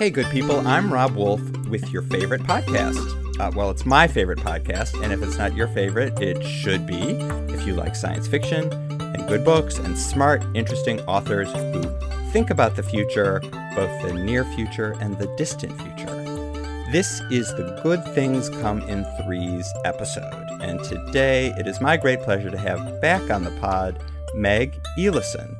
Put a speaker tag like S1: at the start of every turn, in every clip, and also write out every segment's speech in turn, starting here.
S1: Hey, good people, I'm Rob Wolf with your favorite podcast. Uh, well, it's my favorite podcast, and if it's not your favorite, it should be if you like science fiction and good books and smart, interesting authors who think about the future, both the near future and the distant future. This is the Good Things Come in Threes episode, and today it is my great pleasure to have back on the pod Meg Elison,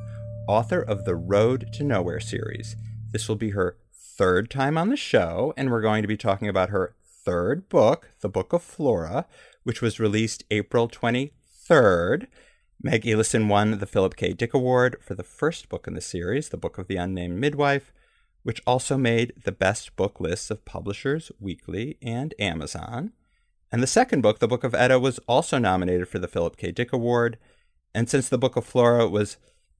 S1: author of the Road to Nowhere series. This will be her third time on the show, and we're going to be talking about her third book, The Book of Flora, which was released April 23rd. Meg Elison won the Philip K. Dick Award for the first book in the series, The Book of the Unnamed Midwife, which also made the best book lists of Publishers Weekly and Amazon. And the second book, The Book of Etta, was also nominated for the Philip K. Dick Award. And since The Book of Flora was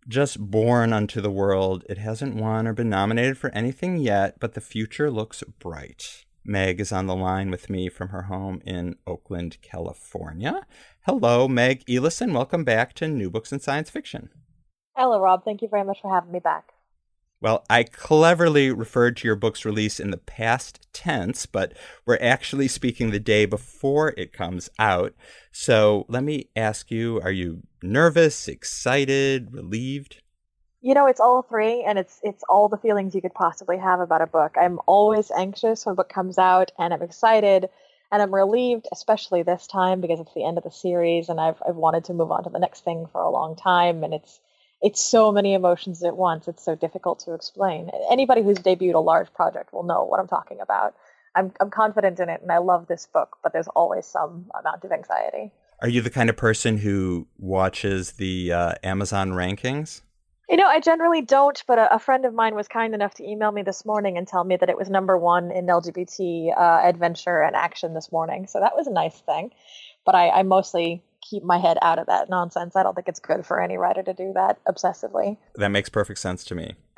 S1: just born unto the world. It hasn't won or been nominated for anything yet, but the future looks bright. Meg is on the line with me from her home in Oakland, California. Hello, Meg Elison. Welcome back to New Books in Science Fiction.
S2: Hello, Rob. Thank you very much for having me back.
S1: Well, I cleverly referred to your book's release in the past tense, but we're actually speaking the day before it comes out. So let me ask you are you nervous, excited, relieved?
S2: You know, it's all three, and it's it's all the feelings you could possibly have about a book. I'm always anxious when a book comes out, and I'm excited, and I'm relieved, especially this time because it's the end of the series, and I've I've wanted to move on to the next thing for a long time, and it's it's so many emotions at once. It's so difficult to explain. Anybody who's debuted a large project will know what I'm talking about. I'm, I'm confident in it and I love this book, but there's always some amount of anxiety.
S1: Are you the kind of person who watches the uh, Amazon rankings?
S2: You know, I generally don't, but a, a, friend of mine was kind enough to email me this morning and tell me that it was number one in LGBT uh, adventure and action this morning. So that was a nice thing. But I, I mostly keep my head out of that nonsense. I don't think it's good for any writer to do that obsessively.
S1: That makes perfect sense to me.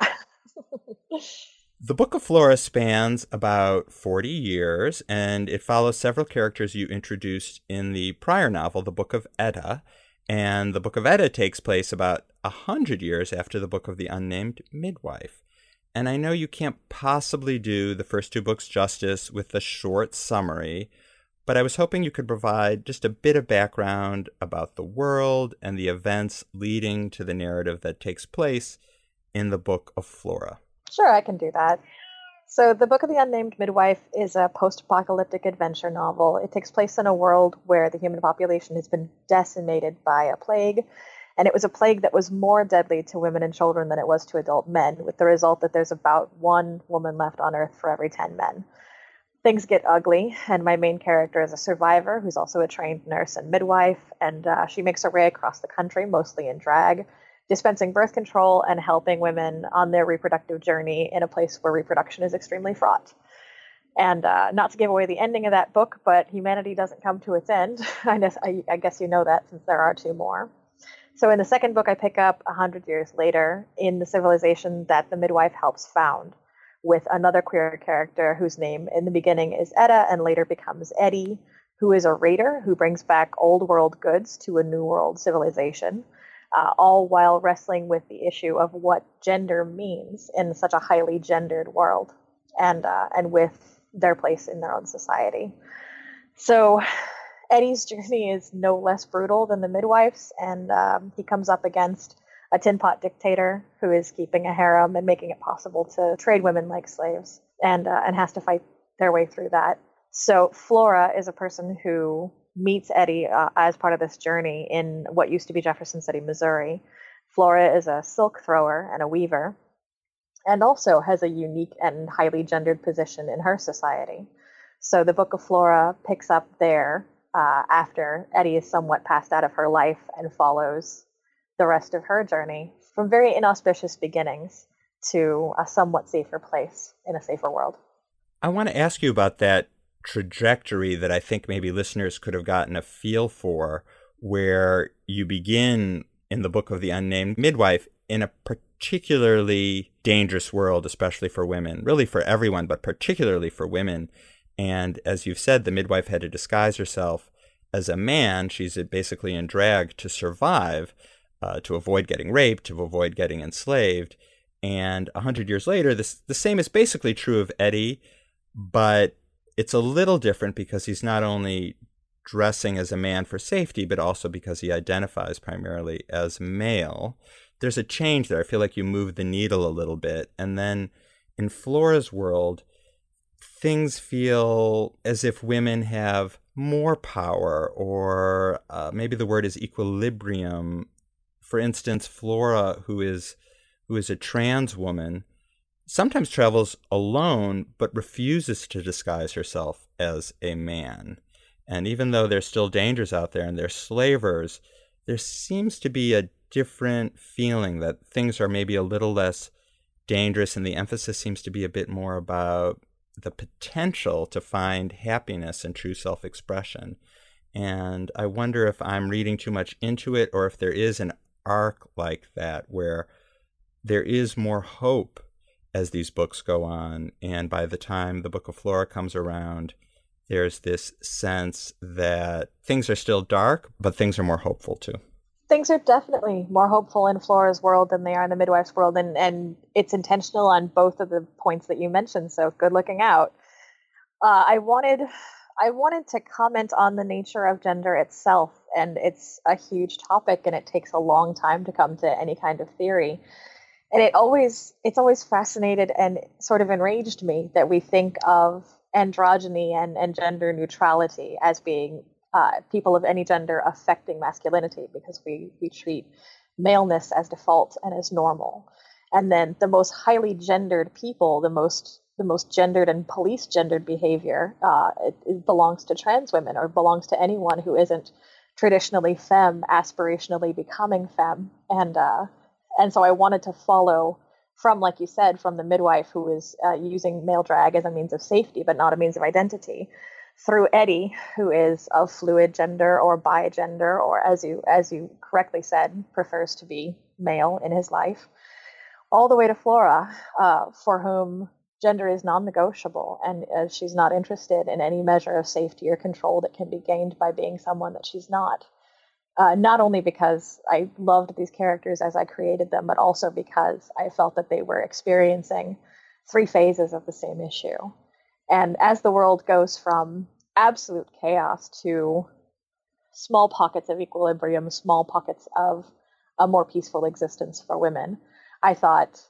S1: the Book of Flora spans about 40 years and it follows several characters you introduced in the prior novel, The Book of Etta. And the Book of Etta takes place about a hundred years after the Book of the Unnamed Midwife. And I know you can't possibly do the first two books justice with the short summary, but I was hoping you could provide just a bit of background about the world and the events leading to the narrative that takes place in the Book of Flora.
S2: Sure, I can do that. So, The Book of the Unnamed Midwife is a post apocalyptic adventure novel. It takes place in a world where the human population has been decimated by a plague. And it was a plague that was more deadly to women and children than it was to adult men, with the result that there's about one woman left on Earth for every 10 men things get ugly, and my main character is a survivor who's also a trained nurse and midwife, and uh, she makes her way across the country, mostly in drag, dispensing birth control and helping women on their reproductive journey in a place where reproduction is extremely fraught. And uh, not to give away the ending of that book, but humanity doesn't come to its end. I guess, I, I guess you know that since there are two more. So in the second book, I pick up 100 years later in the civilization that the midwife helps found with another queer character whose name in the beginning is Etta and later becomes Eddie, who is a raider who brings back old world goods to a new world civilization, uh, all while wrestling with the issue of what gender means in such a highly gendered world and, uh, and with their place in their own society. So Eddie's journey is no less brutal than the midwife's, and um, he comes up against a tin pot dictator who is keeping a harem and making it possible to trade women like slaves and uh, and has to fight their way through that. So Flora is a person who meets Eddie uh, as part of this journey in what used to be Jefferson City, Missouri. Flora is a silk thrower and a weaver, and also has a unique and highly gendered position in her society. So the Book of Flora picks up there uh, after Eddie is somewhat passed out of her life and follows the rest of her journey from very inauspicious beginnings to a somewhat safer place in a safer world.
S1: I want to ask you about that trajectory that I think maybe listeners could have gotten a feel for, where you begin in the book of the unnamed midwife in a particularly dangerous world, especially for women, really for everyone, but particularly for women. And as you've said, the midwife had to disguise herself as a man. She's basically in drag to survive, uh, to avoid getting raped, to avoid getting enslaved. And a hundred years later, this the same is basically true of Eddie, but it's a little different because he's not only dressing as a man for safety, but also because he identifies primarily as male. There's a change there. I feel like you move the needle a little bit. And then in Flora's world, things feel as if women have more power, or uh, maybe the word is equilibrium. For instance, Flora, who is who is a trans woman, sometimes travels alone but refuses to disguise herself as a man. And even though there's still dangers out there and there's slavers, there seems to be a different feeling that things are maybe a little less dangerous, and the emphasis seems to be a bit more about the potential to find happiness and true self expression. And I wonder if I'm reading too much into it or if there is an arc like that where there is more hope as these books go on. And by the time the Book of Flora comes around, there's this sense that things are still dark, but things are more hopeful too.
S2: Things are definitely more hopeful in Flora's world than they are in the midwife's world, and, and it's intentional on both of the points that you mentioned. So good looking out. Uh, I wanted I wanted to comment on the nature of gender itself, and it's a huge topic, and it takes a long time to come to any kind of theory. And it always it's always fascinated and sort of enraged me that we think of androgyny and, and gender neutrality as being uh, people of any gender affecting masculinity because we we treat maleness as default and as normal. And then the most highly gendered people the most the most gendered and police gendered behavior uh, it, it belongs to trans women or belongs to anyone who isn't traditionally femme aspirationally becoming femme. And uh, and so I wanted to follow from, like you said, from the midwife who is uh, using male drag as a means of safety, but not a means of identity, through Eddie, who is of fluid gender or bi-gender, or as you as you correctly said, prefers to be male in his life, all the way to Flora, uh, for whom gender is non-negotiable, and uh, she's not interested in any measure of safety or control that can be gained by being someone that she's not uh, not only because I loved these characters as I created them, but also because I felt that they were experiencing three phases of the same issue. And as the world goes from absolute chaos to small pockets of equilibrium, small pockets of a more peaceful existence for women, I thought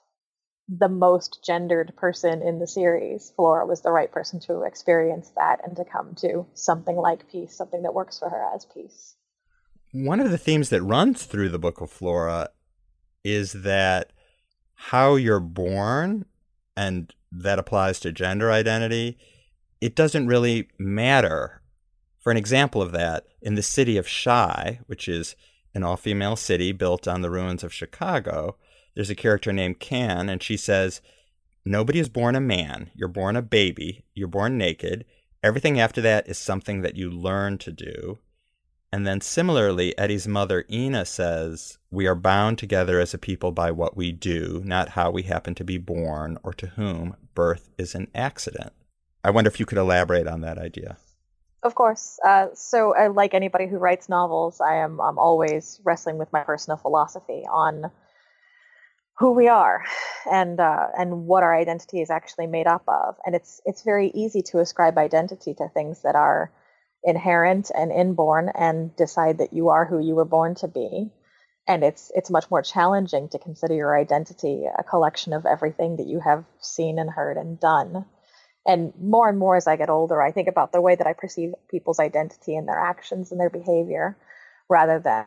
S2: the most gendered person in the series, Flora, was the right person to experience that and to come to something like peace, something that works for her as peace
S1: one of the themes that runs through the book of Flora is that how you're born, and that applies to gender identity, it doesn't really matter. For an example of that, in the city of Shy, which is an all female city built on the ruins of Chicago, there's a character named Can, and she says, Nobody is born a man. You're born a baby. You're born naked. Everything after that is something that you learn to do. And then similarly, Eddie's mother, Ina, says, We are bound together as a people by what we do, not how we happen to be born or to whom birth is an accident. I wonder if you could elaborate on that idea.
S2: Of course. Uh, so, uh, like anybody who writes novels, I am I'm always wrestling with my personal philosophy on who we are and uh, and what our identity is actually made up of. And it's it's very easy to ascribe identity to things that are inherent and inborn and decide that you are who you were born to be and it's it's much more challenging to consider your identity a collection of everything that you have seen and heard and done and more and more as i get older i think about the way that i perceive people's identity and their actions and their behavior rather than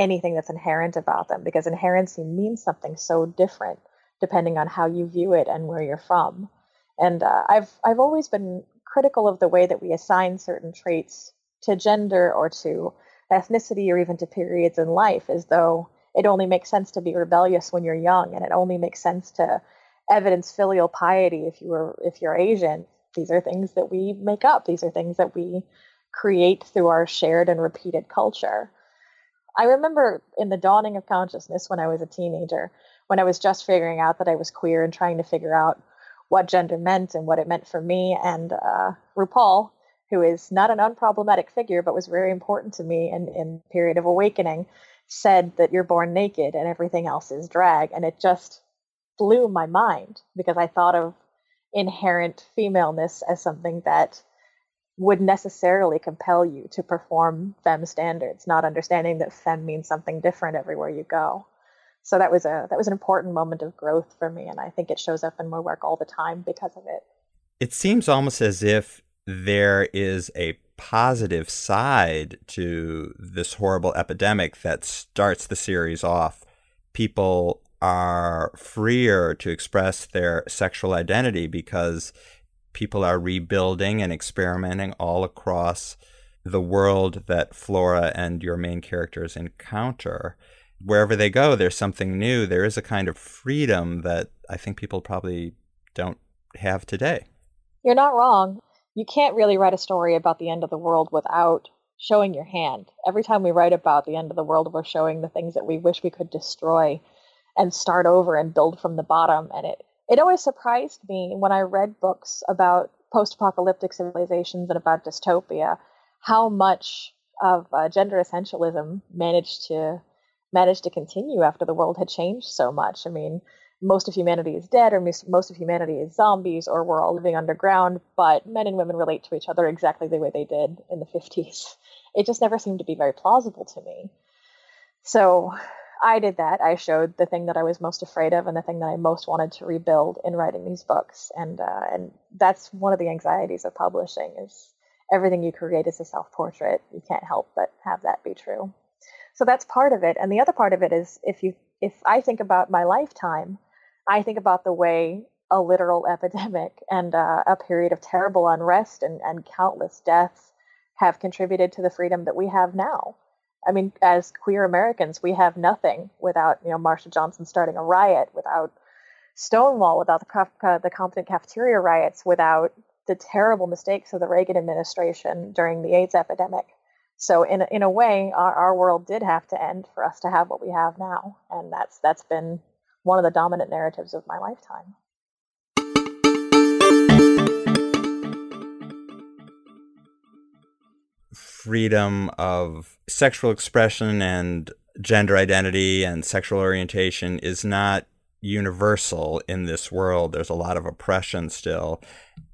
S2: anything that's inherent about them because inherency means something so different depending on how you view it and where you're from and uh, i've i've always been critical of the way that we assign certain traits to gender or to ethnicity or even to periods in life as though it only makes sense to be rebellious when you're young, and it only makes sense to evidence filial piety if you were if you're Asian. These are things that we make up. These are things that we create through our shared and repeated culture. I remember in the dawning of consciousness when I was a teenager, when I was just figuring out that I was queer and trying to figure out what gender meant and what it meant for me. And uh, RuPaul, who is not an unproblematic figure, but was very important to me in, in period of awakening, said that you're born naked and everything else is drag. And it just blew my mind because I thought of inherent femaleness as something that would necessarily compel you to perform fem standards, not understanding that fem means something different everywhere you go. So that was a that was an important moment of growth for me, and I think it shows up in my work all the time because of it.
S1: It seems almost as if there is a positive side to this horrible epidemic that starts the series off. People are freer to express their sexual identity because people are rebuilding and experimenting all across the world that Flora and your main characters encounter. Wherever they go, there's something new. There is a kind of freedom that I think people probably don't have today.
S2: You're not wrong. You can't really write a story about the end of the world without showing your hand. Every time we write about the end of the world, we're showing the things that we wish we could destroy and start over and build from the bottom. And it, it always surprised me when I read books about post apocalyptic civilizations and about dystopia, how much of uh, gender essentialism managed to managed to continue after the world had changed so much. I mean, most of humanity is dead, or most of humanity is zombies, or we're all living underground, but men and women relate to each other exactly the way they did in the 50s. It just never seemed to be very plausible to me. So I did that. I showed the thing that I was most afraid of and the thing that I most wanted to rebuild in writing these books. And uh, and that's one of the anxieties of publishing is everything you create is a self portrait. You can't help but have that be true. So that's part of it. And the other part of it is if you if I think about my lifetime, I think about the way a literal epidemic and uh, a period of terrible unrest and, and countless deaths have contributed to the freedom that we have now. I mean, as queer Americans, we have nothing without you know Marsha Johnson starting a riot, without Stonewall, without the uh, the Compton cafeteria riots, without the terrible mistakes of the Reagan administration during the AIDS epidemic. So in in a way, our, our world did have to end for us to have what we have now, and that's that's been one of the dominant narratives of my lifetime.
S1: Freedom of sexual expression and gender identity and sexual orientation is not universal in this world. There's a lot of oppression still.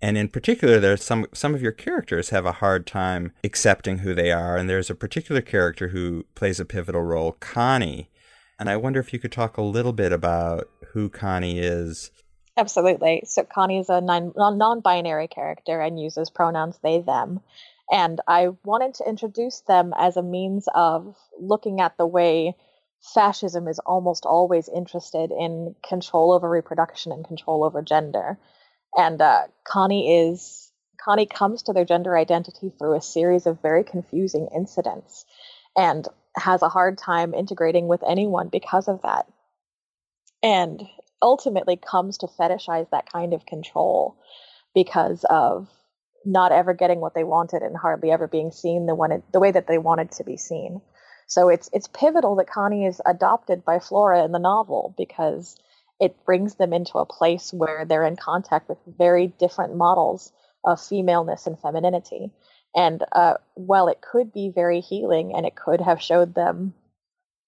S1: And in particular, there's some some of your characters have a hard time accepting who they are. And there's a particular character who plays a pivotal role, Connie. And I wonder if you could talk a little bit about who Connie is.
S2: Absolutely. So Connie is a non binary character and uses pronouns they, them. And I wanted to introduce them as a means of looking at the way fascism is almost always interested in control over reproduction and control over gender. And uh, Connie is Connie comes to their gender identity through a series of very confusing incidents, and has a hard time integrating with anyone because of that. And ultimately comes to fetishize that kind of control because of not ever getting what they wanted and hardly ever being seen the the way that they wanted to be seen. So it's it's pivotal that Connie is adopted by Flora in the novel because it brings them into a place where they're in contact with very different models of femaleness and femininity. And uh, while it could be very healing and it could have showed them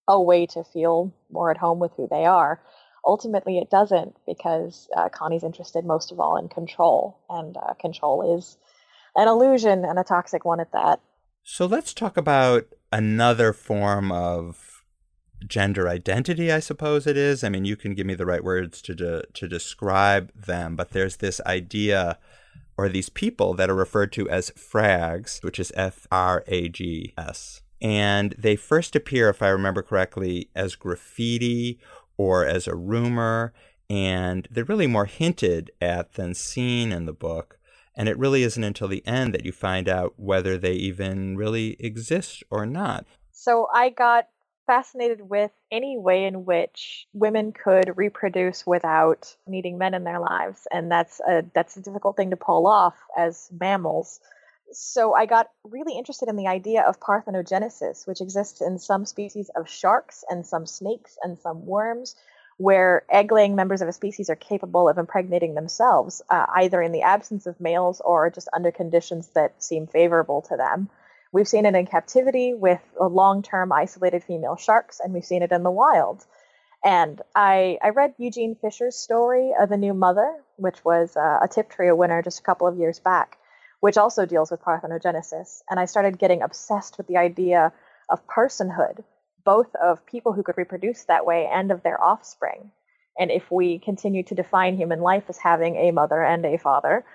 S2: a way to feel more at home with who they are, ultimately it doesn't because uh, Connie's interested most of all in control, and uh, control is an illusion and a toxic one at that.
S1: So let's talk about another form of gender identity, I suppose it is. I mean, you can give me the right words to de- to describe them, but there's this idea or these people that are referred to as frags, which is F R A G S. And they first appear, if I remember correctly, as graffiti or as a rumor, and they're really more hinted at than seen in the book. And it really isn't until the end that you find out whether they even really exist or not.
S2: So I got fascinated with any way in which women could reproduce without needing men in their lives, and that's a that's a difficult thing to pull off as mammals. So I got really interested in the idea of parthenogenesis, which exists in some species of sharks and some snakes and some worms, where egg-laying members of a species are capable of impregnating themselves, uh, either in the absence of males or just under conditions that seem favorable to them. We've seen it in captivity with long term isolated female sharks, and we've seen it in the wild. And I, I read Eugene Fischer's story of the new mother, which was uh, a Tiptree winner just a couple of years back, which also deals with parthenogenesis. And I started getting obsessed with the idea of personhood, both of people who could reproduce that way and of their offspring. And if we continue to define human life as having a mother and a father,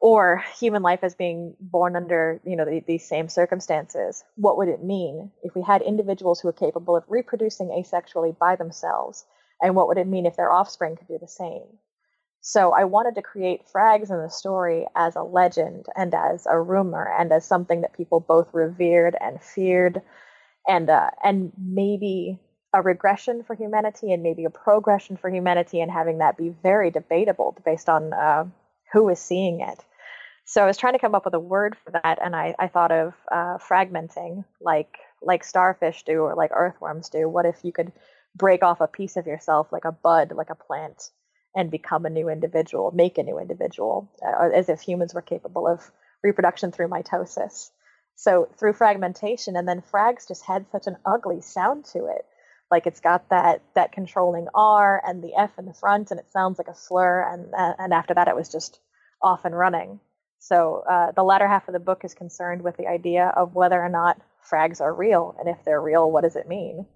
S2: or human life as being born under you know the, these same circumstances what would it mean? If we had individuals who are capable of reproducing asexually by themselves and what would it mean if their offspring could do the same? So i wanted to create frags in the story as a legend and as a rumor and as something that people both revered and feared and uh, and maybe a regression for humanity and maybe a progression for humanity and having that be very debatable based on uh, who is seeing it. So I was trying to come up with a word for that, and I, I thought of uh, fragmenting, like like starfish do or like earthworms do. What if you could break off a piece of yourself, like a bud, like a plant, and become a new individual, make a new individual, uh, as if humans were capable of reproduction through mitosis. So through fragmentation, and then frags just had such an ugly sound to it. Like it's got that that controlling R and the F in the front, and it sounds like a slur. And uh, and after that, it was just off and running. So uh, the latter half of the book is concerned with the idea of whether or not frags are real, and if they're real, what does it mean?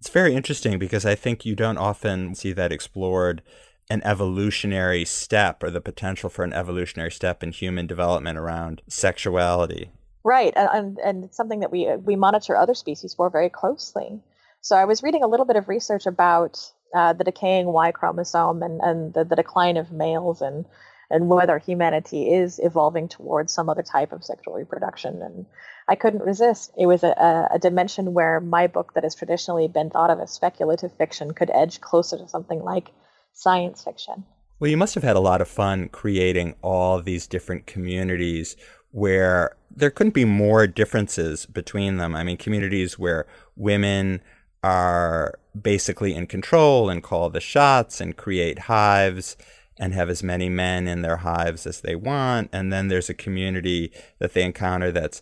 S1: It's very interesting because I think you don't often see that explored an evolutionary step or the potential for an evolutionary step in human development around sexuality.
S2: Right, and and it's something that we we monitor other species for very closely. So I was reading a little bit of research about uh, the decaying Y chromosome and, and the, the decline of males and and whether humanity is evolving towards some other type of sexual reproduction. And I couldn't resist. It was a, a, dimension where my book, that has traditionally been thought of as speculative fiction, could edge closer to something like science fiction.
S1: Well, you must have had a lot of fun creating all these different communities where there couldn't be more differences between them. I mean, communities where women are basically in control and call the shots and create hives and have as many men in their hives as they want. And then there's a community that they encounter that's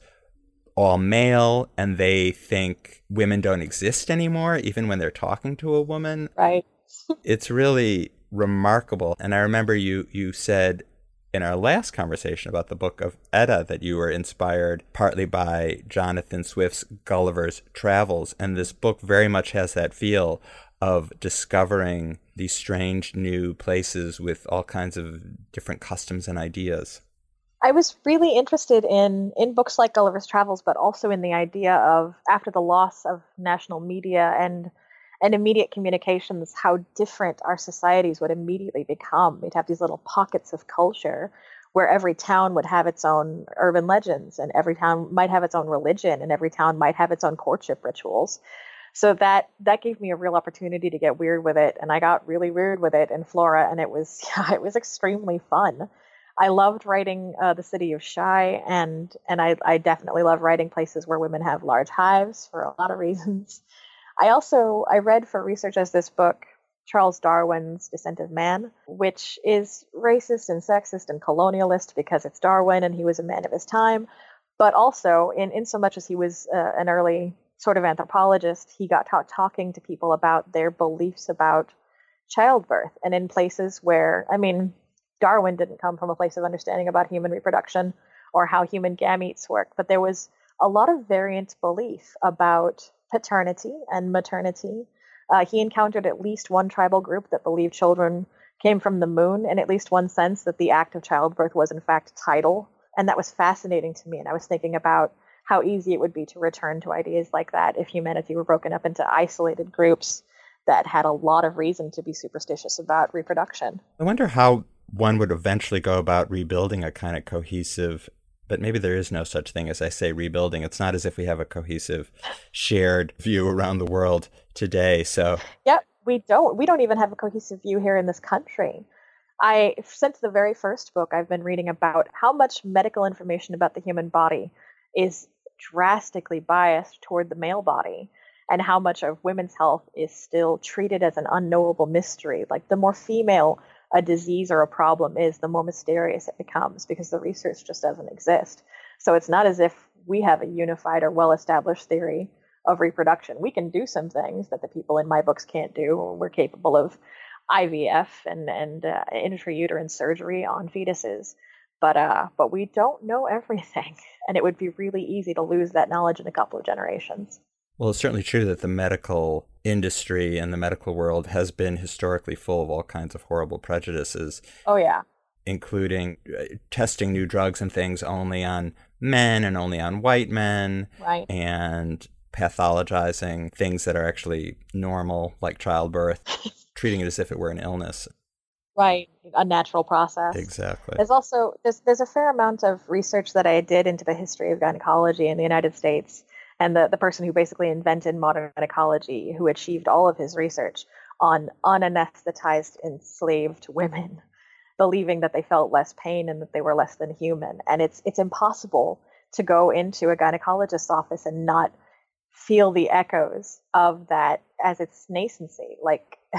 S1: all male and they think women don't exist anymore, even when they're talking to a woman.
S2: Right.
S1: it's really remarkable. And I remember you you said in our last conversation about the book of Etta that you were inspired partly by Jonathan Swift's Gulliver's Travels. And this book very much has that feel of discovering these strange new places with all kinds of different customs and ideas.
S2: I was really interested in in books like Gulliver's Travels, but also in the idea of after the loss of national media and and immediate communications, how different our societies would immediately become. We'd have these little pockets of culture where every town would have its own urban legends, and every town might have its own religion, and every town might have its own courtship rituals. So that that gave me a real opportunity to get weird with it and i got really weird with it in flora and it was yeah, it was extremely fun. I loved writing uh, the city of Shy and and I, I definitely love writing places where women have large hives for a lot of reasons i also i read for research as this book charles darwin's descent of man which is racist and sexist and colonialist because it's darwin and he was a man of his time. But also in in so much as he was uh, an early sort of anthropologist, he got taught talking to people about their beliefs about childbirth and in places where, I mean, Darwin didn't come from a place of understanding about human reproduction or how human gametes work, but there was a lot of variant belief about paternity and maternity. Uh, he encountered at least one tribal group that believed children came from the moon, in at least one sense that the act of childbirth was in fact tidal. And that was fascinating to me. And I was thinking about how easy it would be to return to ideas like that if humanity were broken up into isolated groups that had a lot of reason to be superstitious about reproduction.
S1: I wonder how one would eventually go about rebuilding a kind of cohesive but maybe there is no such thing as I say rebuilding. It's not as if we have a cohesive, shared view around the world today. So,
S2: yeah, we don't. We don't even have a cohesive view here in this country. I, since the very first book, I've been reading about how much medical information about the human body is drastically biased toward the male body and how much of women's health is still treated as an unknowable mystery. Like the more female a disease or a problem is, the more mysterious it becomes because the research just doesn't exist. So it's not as if we have a unified or well established theory of reproduction. We can do some things that the people in my books can't do. We're capable of IVF and and uh, intrauterine surgery on fetuses, but uh, but we don't know everything, and it would be really easy to lose that knowledge in a couple of generations.
S1: Well, it's certainly true that the medical industry and the medical world has been historically full of all kinds of horrible prejudices.
S2: Oh, yeah.
S1: Including uh, testing new drugs and things only on men and only on white men.
S2: Right.
S1: And pathologizing things that are actually normal, like childbirth, treating it as if it were an illness.
S2: Right, a natural process.
S1: Exactly.
S2: There's also there's there's a fair amount of research that I did into the history of gynecology in the United States and the, the person who basically invented modern gynecology, who achieved all of his research on unanesthetized enslaved women, believing that they felt less pain and that they were less than human. And it's it's impossible to go into a gynecologist's office and not feel the echoes of that as its nascency. Like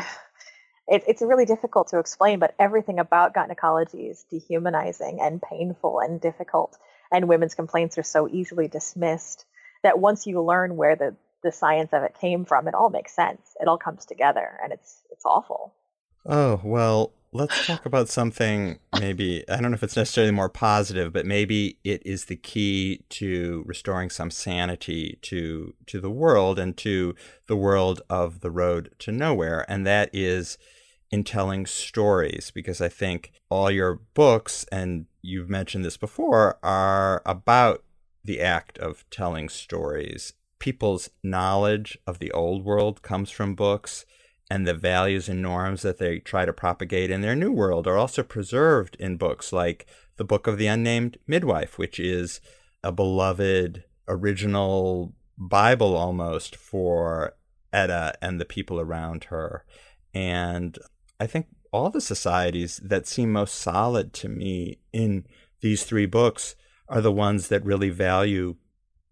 S2: it, it's really difficult to explain, but everything about gynecology is dehumanizing and painful and difficult. And women's complaints are so easily dismissed that once you learn where the the science of it came from, it all makes sense. It all comes together, and it's it's awful.
S1: Oh well, let's talk about something maybe I don't know if it's necessarily more positive, but maybe it is the key to restoring some sanity to to the world and to the world of the road to nowhere, and that is in telling stories because I think all your books and you've mentioned this before are about the act of telling stories. People's knowledge of the old world comes from books, and the values and norms that they try to propagate in their new world are also preserved in books like the Book of the Unnamed Midwife, which is a beloved original Bible almost for Etta and the people around her. And I think all the societies that seem most solid to me in these three books are the ones that really value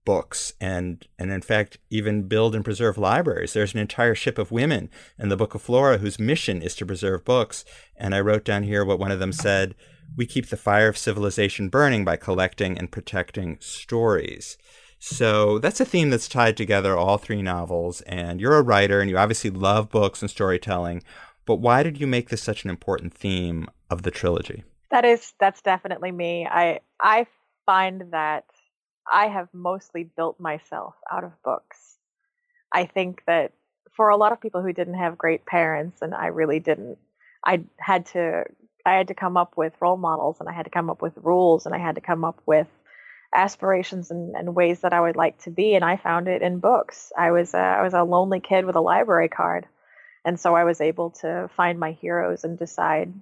S1: books and and in fact even build and preserve libraries. There's an entire ship of women in the book of flora whose mission is to preserve books. And i wrote down here what one of them said we keep the fire of civilization burning by collecting and protecting stories. So that's a theme that's tied together all three novels. And you're a writer and you obviously love books and storytelling but why did you make this such an important theme of the trilogy?
S2: That is that's definitely me. I i find that I have mostly built myself out of books. I think that for a lot of people who didn't have great parents, and I really didn't, I had to I had to come up with role models, and I had to come up with rules, and I had to come up with aspirations and, and ways that I would like to be, and I found it in books. I was a, I was a lonely kid with a library card, and so I was able to find my heroes and decide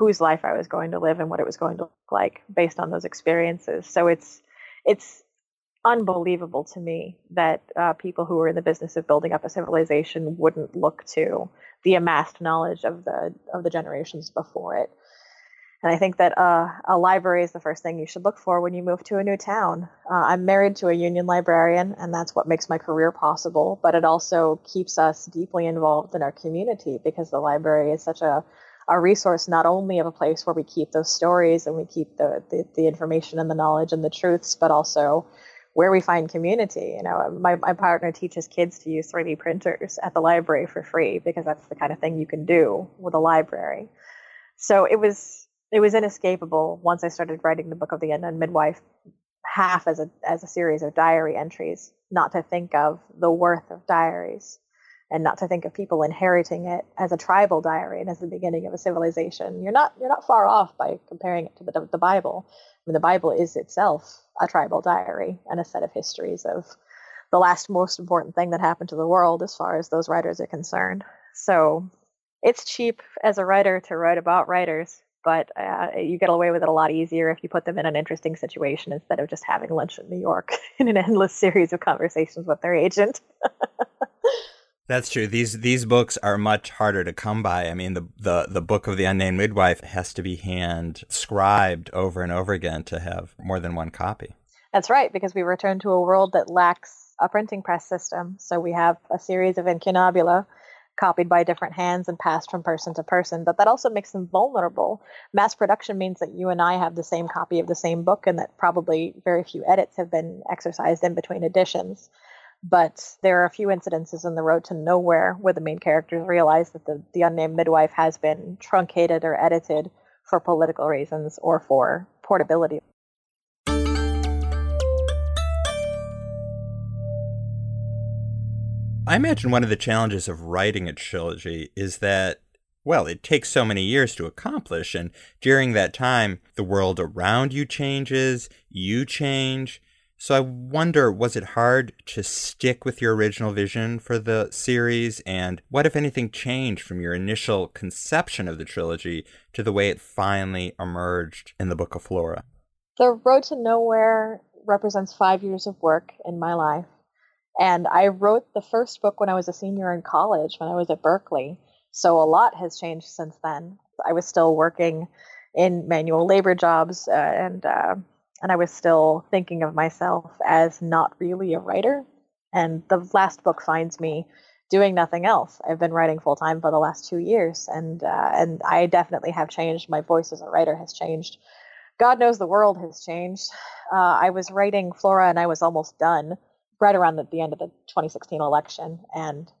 S2: whose life I was going to live and what it was going to look like based on those experiences. So it's it's unbelievable to me that uh, people who are in the business of building up a civilization wouldn't look to the amassed knowledge of the of the generations before it. And I think that uh, a library is the first thing you should look for when you move to a new town. Uh, I'm married to a union librarian, and that's what makes my career possible. But it also keeps us deeply involved in our community because the library is such a a resource not only of a place where we keep those stories and we keep the, the, the information and the knowledge and the truths, but also where we find community. You know, um, my, my partner teaches kids to use 3D printers at the library for free because that's the kind of thing you can do with a library. So it was it was inescapable once I started writing the book of the Unknown Midwife, half as a as a series of diary entries, not to think of the worth of diaries and not to think of people inheriting it as a tribal diary and as the beginning of a civilization. You're not you're not far off by comparing it to the, the Bible. I mean, the Bible is itself a tribal diary and a set of histories of the last most important thing that happened to the world as far as those writers are concerned. So it's cheap as a writer to write about writers but uh, you get away with it a lot easier if you put them in an interesting situation instead of just having lunch in New York in an endless series of conversations with their agent.
S1: That's true. These these books are much harder to come by. I mean, the, the the book of the unnamed midwife has to be hand scribed over and over again to have more than one copy.
S2: That's right, because we return to a world that lacks a printing press system. So we have a series of incunabula copied by different hands and passed from person to person, but that also makes them vulnerable. Mass production means that you and I have the same copy of the same book and that probably very few edits have been exercised in between editions. But there are a few incidences in the road to nowhere where the main characters realize that the, the unnamed midwife has been truncated or edited for political reasons or for portability.
S1: I imagine one of the challenges of writing a trilogy is that, well, it takes so many years to accomplish, and during that time, the world around you changes, you change, so I wonder, was it hard to stick with your original vision for the series? And what, if anything, changed from your initial conception of the trilogy to the way it finally emerged in the Book of Flora?
S2: The Road to Nowhere represents five years of work in my life. And I wrote the first book when I was a senior in college, when I was at Berkeley. So a lot has changed since then. I was still working in manual labor jobs uh, and uh, and I was still thinking of myself as not really a writer. And the last book finds me doing nothing else. I've been writing full time for the last two years, and uh, and I definitely have changed. My voice as a writer has changed. God knows the world has changed. Uh, I was writing Flora, and I was almost done right around the, the end of the 2016 election, and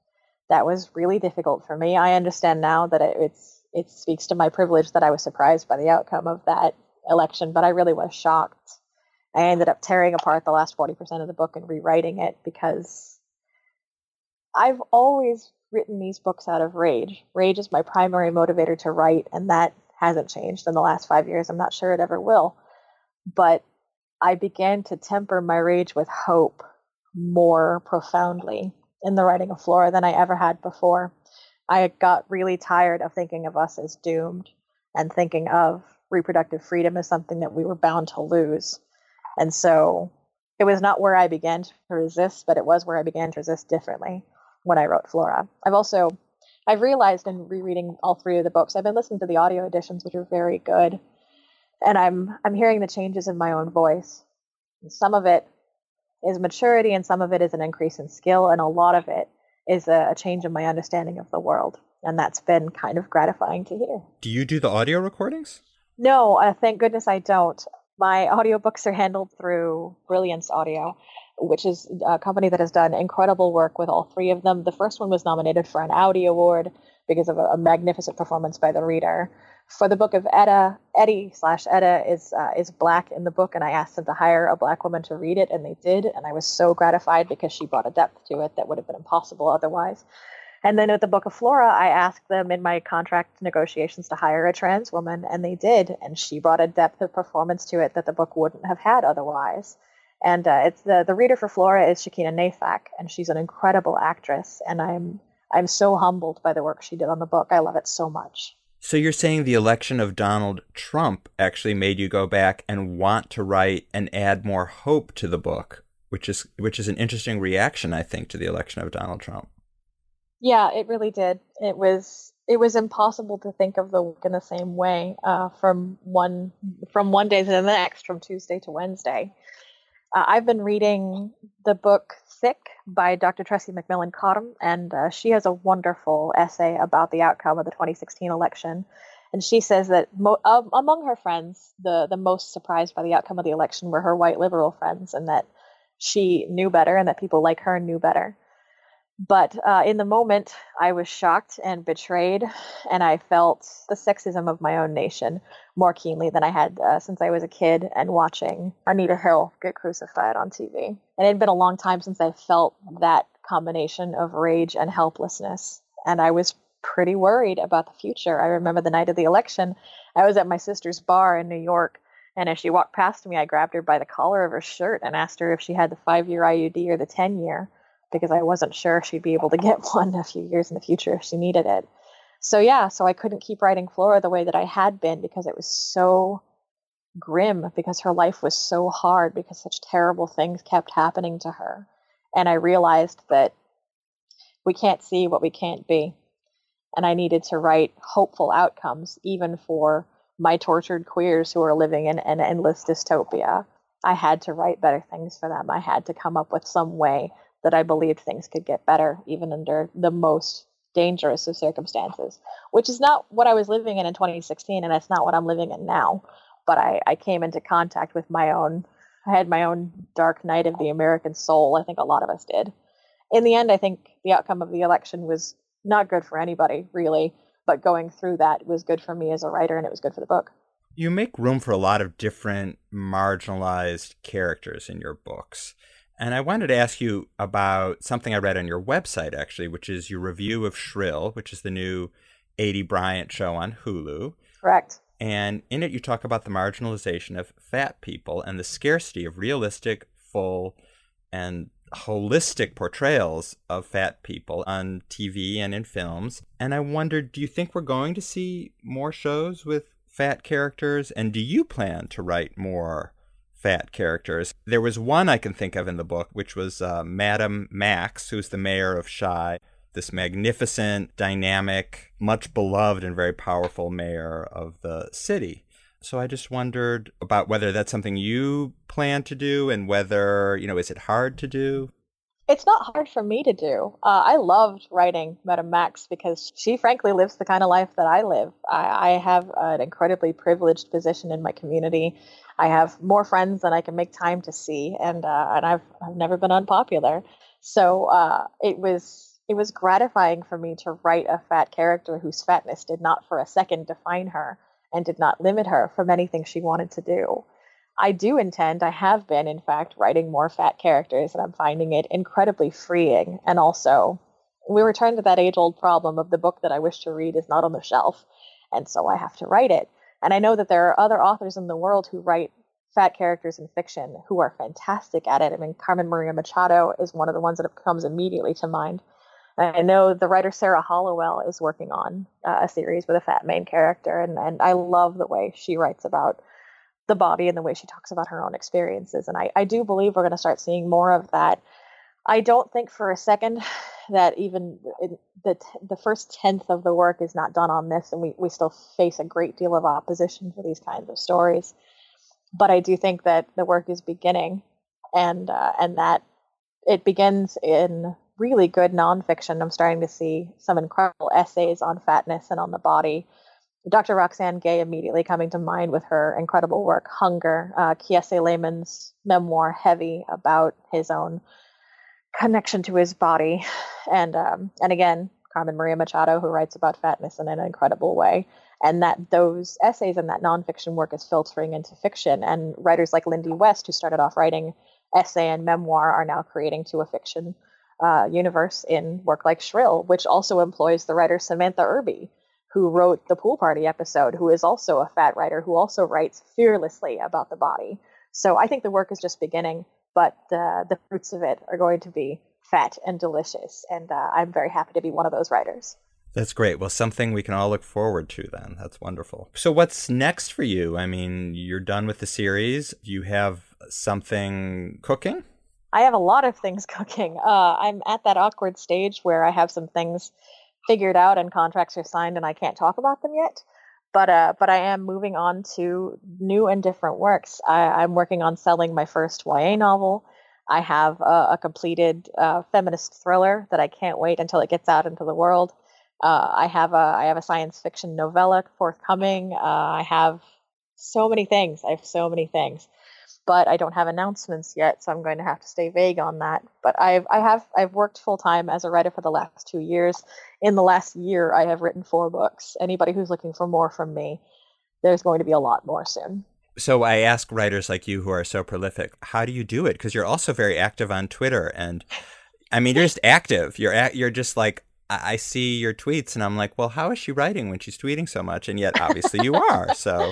S2: that was really difficult for me. I understand now that it, it's it speaks to my privilege that I was surprised by the outcome of that election, but I really was shocked. I ended up tearing apart the last 40% of the book and rewriting it because I've always written these books out of rage. Rage is my primary motivator to write, and that hasn't changed in the last five years. I'm not sure it ever will. But I began to temper my rage with hope more profoundly in the writing of Flora than I ever had before. I got really tired of thinking of us as doomed and thinking of reproductive freedom as something that we were bound to lose. And so it was not where I began to resist, but it was where I began to resist differently when I wrote Flora. I've also I've realized in rereading all three of the books, I've been listening to the audio editions, which are very good, and I'm I'm hearing the changes in my own voice. And some of it is maturity, and some of it is an increase in skill, and a lot of it is a, a change in my understanding of the world, and that's been kind of gratifying to hear.
S1: Do you do the audio recordings?
S2: No, uh, thank goodness I don't. My audiobooks are handled through Brilliance Audio, which is a company that has done incredible work with all three of them. The first one was nominated for an Audie Award because of a, a magnificent performance by the reader. For the book of Etta, Eddie slash Etta is uh, is black in the book, and I asked them to hire a black woman to read it, and they did, and I was so gratified because she brought a depth to it that would have been impossible otherwise. And then with the Book of Flora, I asked them in my contract negotiations to hire a trans woman, and they did. And she brought a depth of performance to it that the book wouldn't have had otherwise. And uh, it's the the reader for Flora is Shakina Nayfack, and she's an incredible actress. And I'm I'm so humbled by the work she did on the book. I love it so much.
S1: So you're saying the election of Donald Trump actually made you go back and want to write and add more hope to the book, which is which is an interesting reaction, I think, to the election of Donald Trump.
S2: Yeah, it really did. It was it was impossible to think of the week in the same way uh, from one from one day to the next, from Tuesday to Wednesday. Uh, I've been reading the book Thick by Dr. Tressie McMillan Cottom, and uh, she has a wonderful essay about the outcome of the 2016 election. And she says that mo- uh, among her friends, the, the most surprised by the outcome of the election were her white liberal friends, and that she knew better and that people like her knew better. But uh, in the moment, I was shocked and betrayed, and I felt the sexism of my own nation more keenly than I had uh, since I was a kid and watching Anita Hill get crucified on TV. And it had been a long time since I felt that combination of rage and helplessness, and I was pretty worried about the future. I remember the night of the election, I was at my sister's bar in New York. And as she walked past me, I grabbed her by the collar of her shirt and asked her if she had the five year IUD or the 10 year because I wasn't sure she'd be able to get one a few years in the future if she needed it. So yeah, so I couldn't keep writing Flora the way that I had been because it was so grim because her life was so hard because such terrible things kept happening to her. And I realized that we can't see what we can't be. And I needed to write hopeful outcomes even for my tortured queers who are living in an endless dystopia. I had to write better things for them. I had to come up with some way that I believed things could get better, even under the most dangerous of circumstances, which is not what I was living in in 2016, and it's not what I'm living in now. But I, I came into contact with my own, I had my own dark night of the American soul. I think a lot of us did. In the end, I think the outcome of the election was not good for anybody, really, but going through that was good for me as a writer, and it was good for the book.
S1: You make room for a lot of different marginalized characters in your books. And I wanted to ask you about something I read on your website, actually, which is your review of Shrill, which is the new Aidy Bryant show on Hulu.
S2: Correct.
S1: And in it, you talk about the marginalization of fat people and the scarcity of realistic, full, and holistic portrayals of fat people on TV and in films. And I wondered, do you think we're going to see more shows with fat characters? And do you plan to write more fat characters? There was one I can think of in the book, which was uh, Madam Max, who's the mayor of Shy, this magnificent, dynamic, much beloved, and very powerful mayor of the city. So I just wondered about whether that's something you plan to do and whether, you know, is it hard to do?
S2: It's not hard for me to do. Uh, I loved writing Madame Max because she frankly lives the kind of life that I live. I, I have an incredibly privileged position in my community. I have more friends than I can make time to see, and uh, and I've I've never been unpopular. So uh, it was it was gratifying for me to write a fat character whose fatness did not for a second define her and did not limit her from anything she wanted to do. I do intend, I have been, in fact, writing more fat characters, and I'm finding it incredibly freeing. And also, we return to that age old problem of the book that I wish to read is not on the shelf, and so I have to write it. And I know that there are other authors in the world who write fat characters in fiction who are fantastic at it. I mean, Carmen Maria Machado is one of the ones that comes immediately to mind. I know the writer Sarah Hollowell is working on uh, a series with a fat main character, and, and I love the way she writes about the body and the way she talks about her own experiences. And I, I do believe we're going to start seeing more of that. I don't think for a second that even the, the first tenth of the work is not done on this, and we, we still face a great deal of opposition for these kinds of stories. But I do think that the work is beginning, and uh, and that it begins in really good nonfiction. I'm starting to see some incredible essays on fatness and on the body. Dr. Roxane Gay immediately coming to mind with her incredible work, Hunger, uh, Kiese Laymon's memoir, Heavy, about his own connection to his body. And, um, and again, Carmen Maria Machado, who writes about fatness in an incredible way. And that those essays and that nonfiction work is filtering into fiction. And writers like Lindy West, who started off writing essay and memoir, are now creating to a fiction uh, universe in work like Shrill, which also employs the writer Samantha Irby, who wrote the pool party episode, who is also a fat writer who also writes fearlessly about the body. So I think the work is just beginning, but uh, the fruits of it are going to be fat and delicious. And uh, I'm very happy to be one of those writers.
S1: That's great. Well, something we can all look forward to then. That's wonderful. So, what's next for you? I mean, you're done with the series. You have something cooking?
S2: I have a lot of things cooking. Uh, I'm at that awkward stage where I have some things figured out and contracts are signed and I can't talk about them yet. But uh, but I am moving on to new and different works. I, am working on selling my first YA novel. I have a, a completed uh, feminist thriller that I can't wait until it gets out into the world. Uh, I have a I have a science fiction novella forthcoming. Uh, I have so many things. I have so many things but I don't have announcements yet, so I'm going to have to stay vague on that. But I've I have I've worked full time as a writer for the last two years. In the last year, I have written four books. Anybody who's looking for more from me, there's going to be a lot more soon.
S1: So I ask writers like you who are so prolific, how do you do it? Because you're also very active on Twitter, and I mean, you're just active. You're at, you're just like I see your tweets, and I'm like, well, how is she writing when she's tweeting so much? And yet, obviously, you are. So,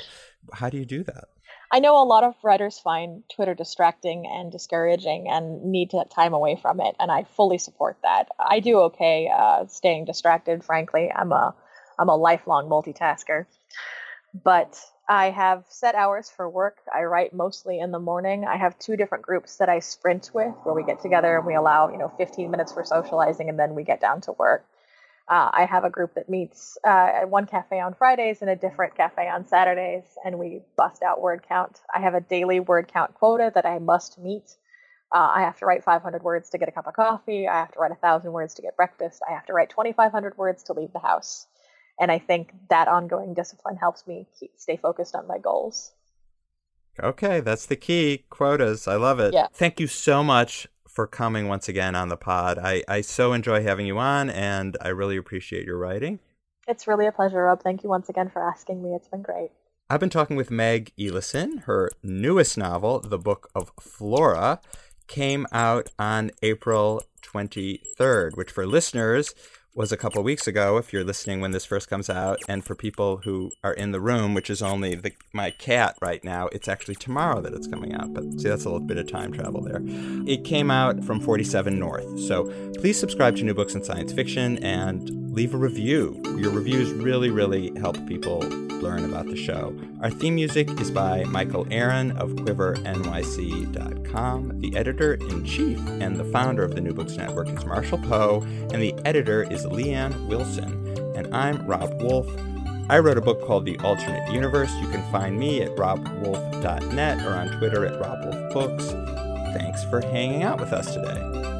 S1: how do you do that?
S2: I know a lot of writers find Twitter distracting and discouraging and need to time away from it, and I fully support that. I do okay uh, staying distracted. Frankly, I'm a I'm a lifelong multitasker. But I have set hours for work. I write mostly in the morning. I have two different groups that I sprint with where we get together and we allow, you know, 15 minutes for socializing and then we get down to work. Uh, I have a group that meets uh, at one cafe on Fridays and a different cafe on Saturdays, and we bust out word count. I have a daily word count quota that I must meet. Uh, I have to write 500 words to get a cup of coffee. I have to write 1,000 words to get breakfast. I have to write 2,500 words to leave the house. And I think that ongoing discipline helps me keep, stay focused on my goals.
S1: Okay, that's the key. Quotas. I love it.
S2: Yeah.
S1: Thank you so much for coming once again on the pod. I, I so enjoy having you on, and I really appreciate your writing.
S2: It's really a pleasure, Rob. Thank you once again for asking me. It's been great.
S1: I've been talking with Meg Elison. Her newest novel, The Book of Flora, came out on April 23rd, which for listeners was a couple weeks ago if you're listening when this first comes out and for people who are in the room which is only the, my cat right now it's actually tomorrow that it's coming out but see that's a little bit of time travel there. It came out from 47 north so please subscribe to new books in science fiction and leave a review. Your reviews really really help people learn about the show. Our theme music is by michael aaron of quivernyc.com the editor-in-chief and the founder of the new books network is marshall poe and the editor is Leanne Wilson, and I'm Rob Wolf. I wrote a book called The Alternate Universe. You can find me at robwolf.net or on Twitter at robwolfbooks. Thanks for hanging out with us today.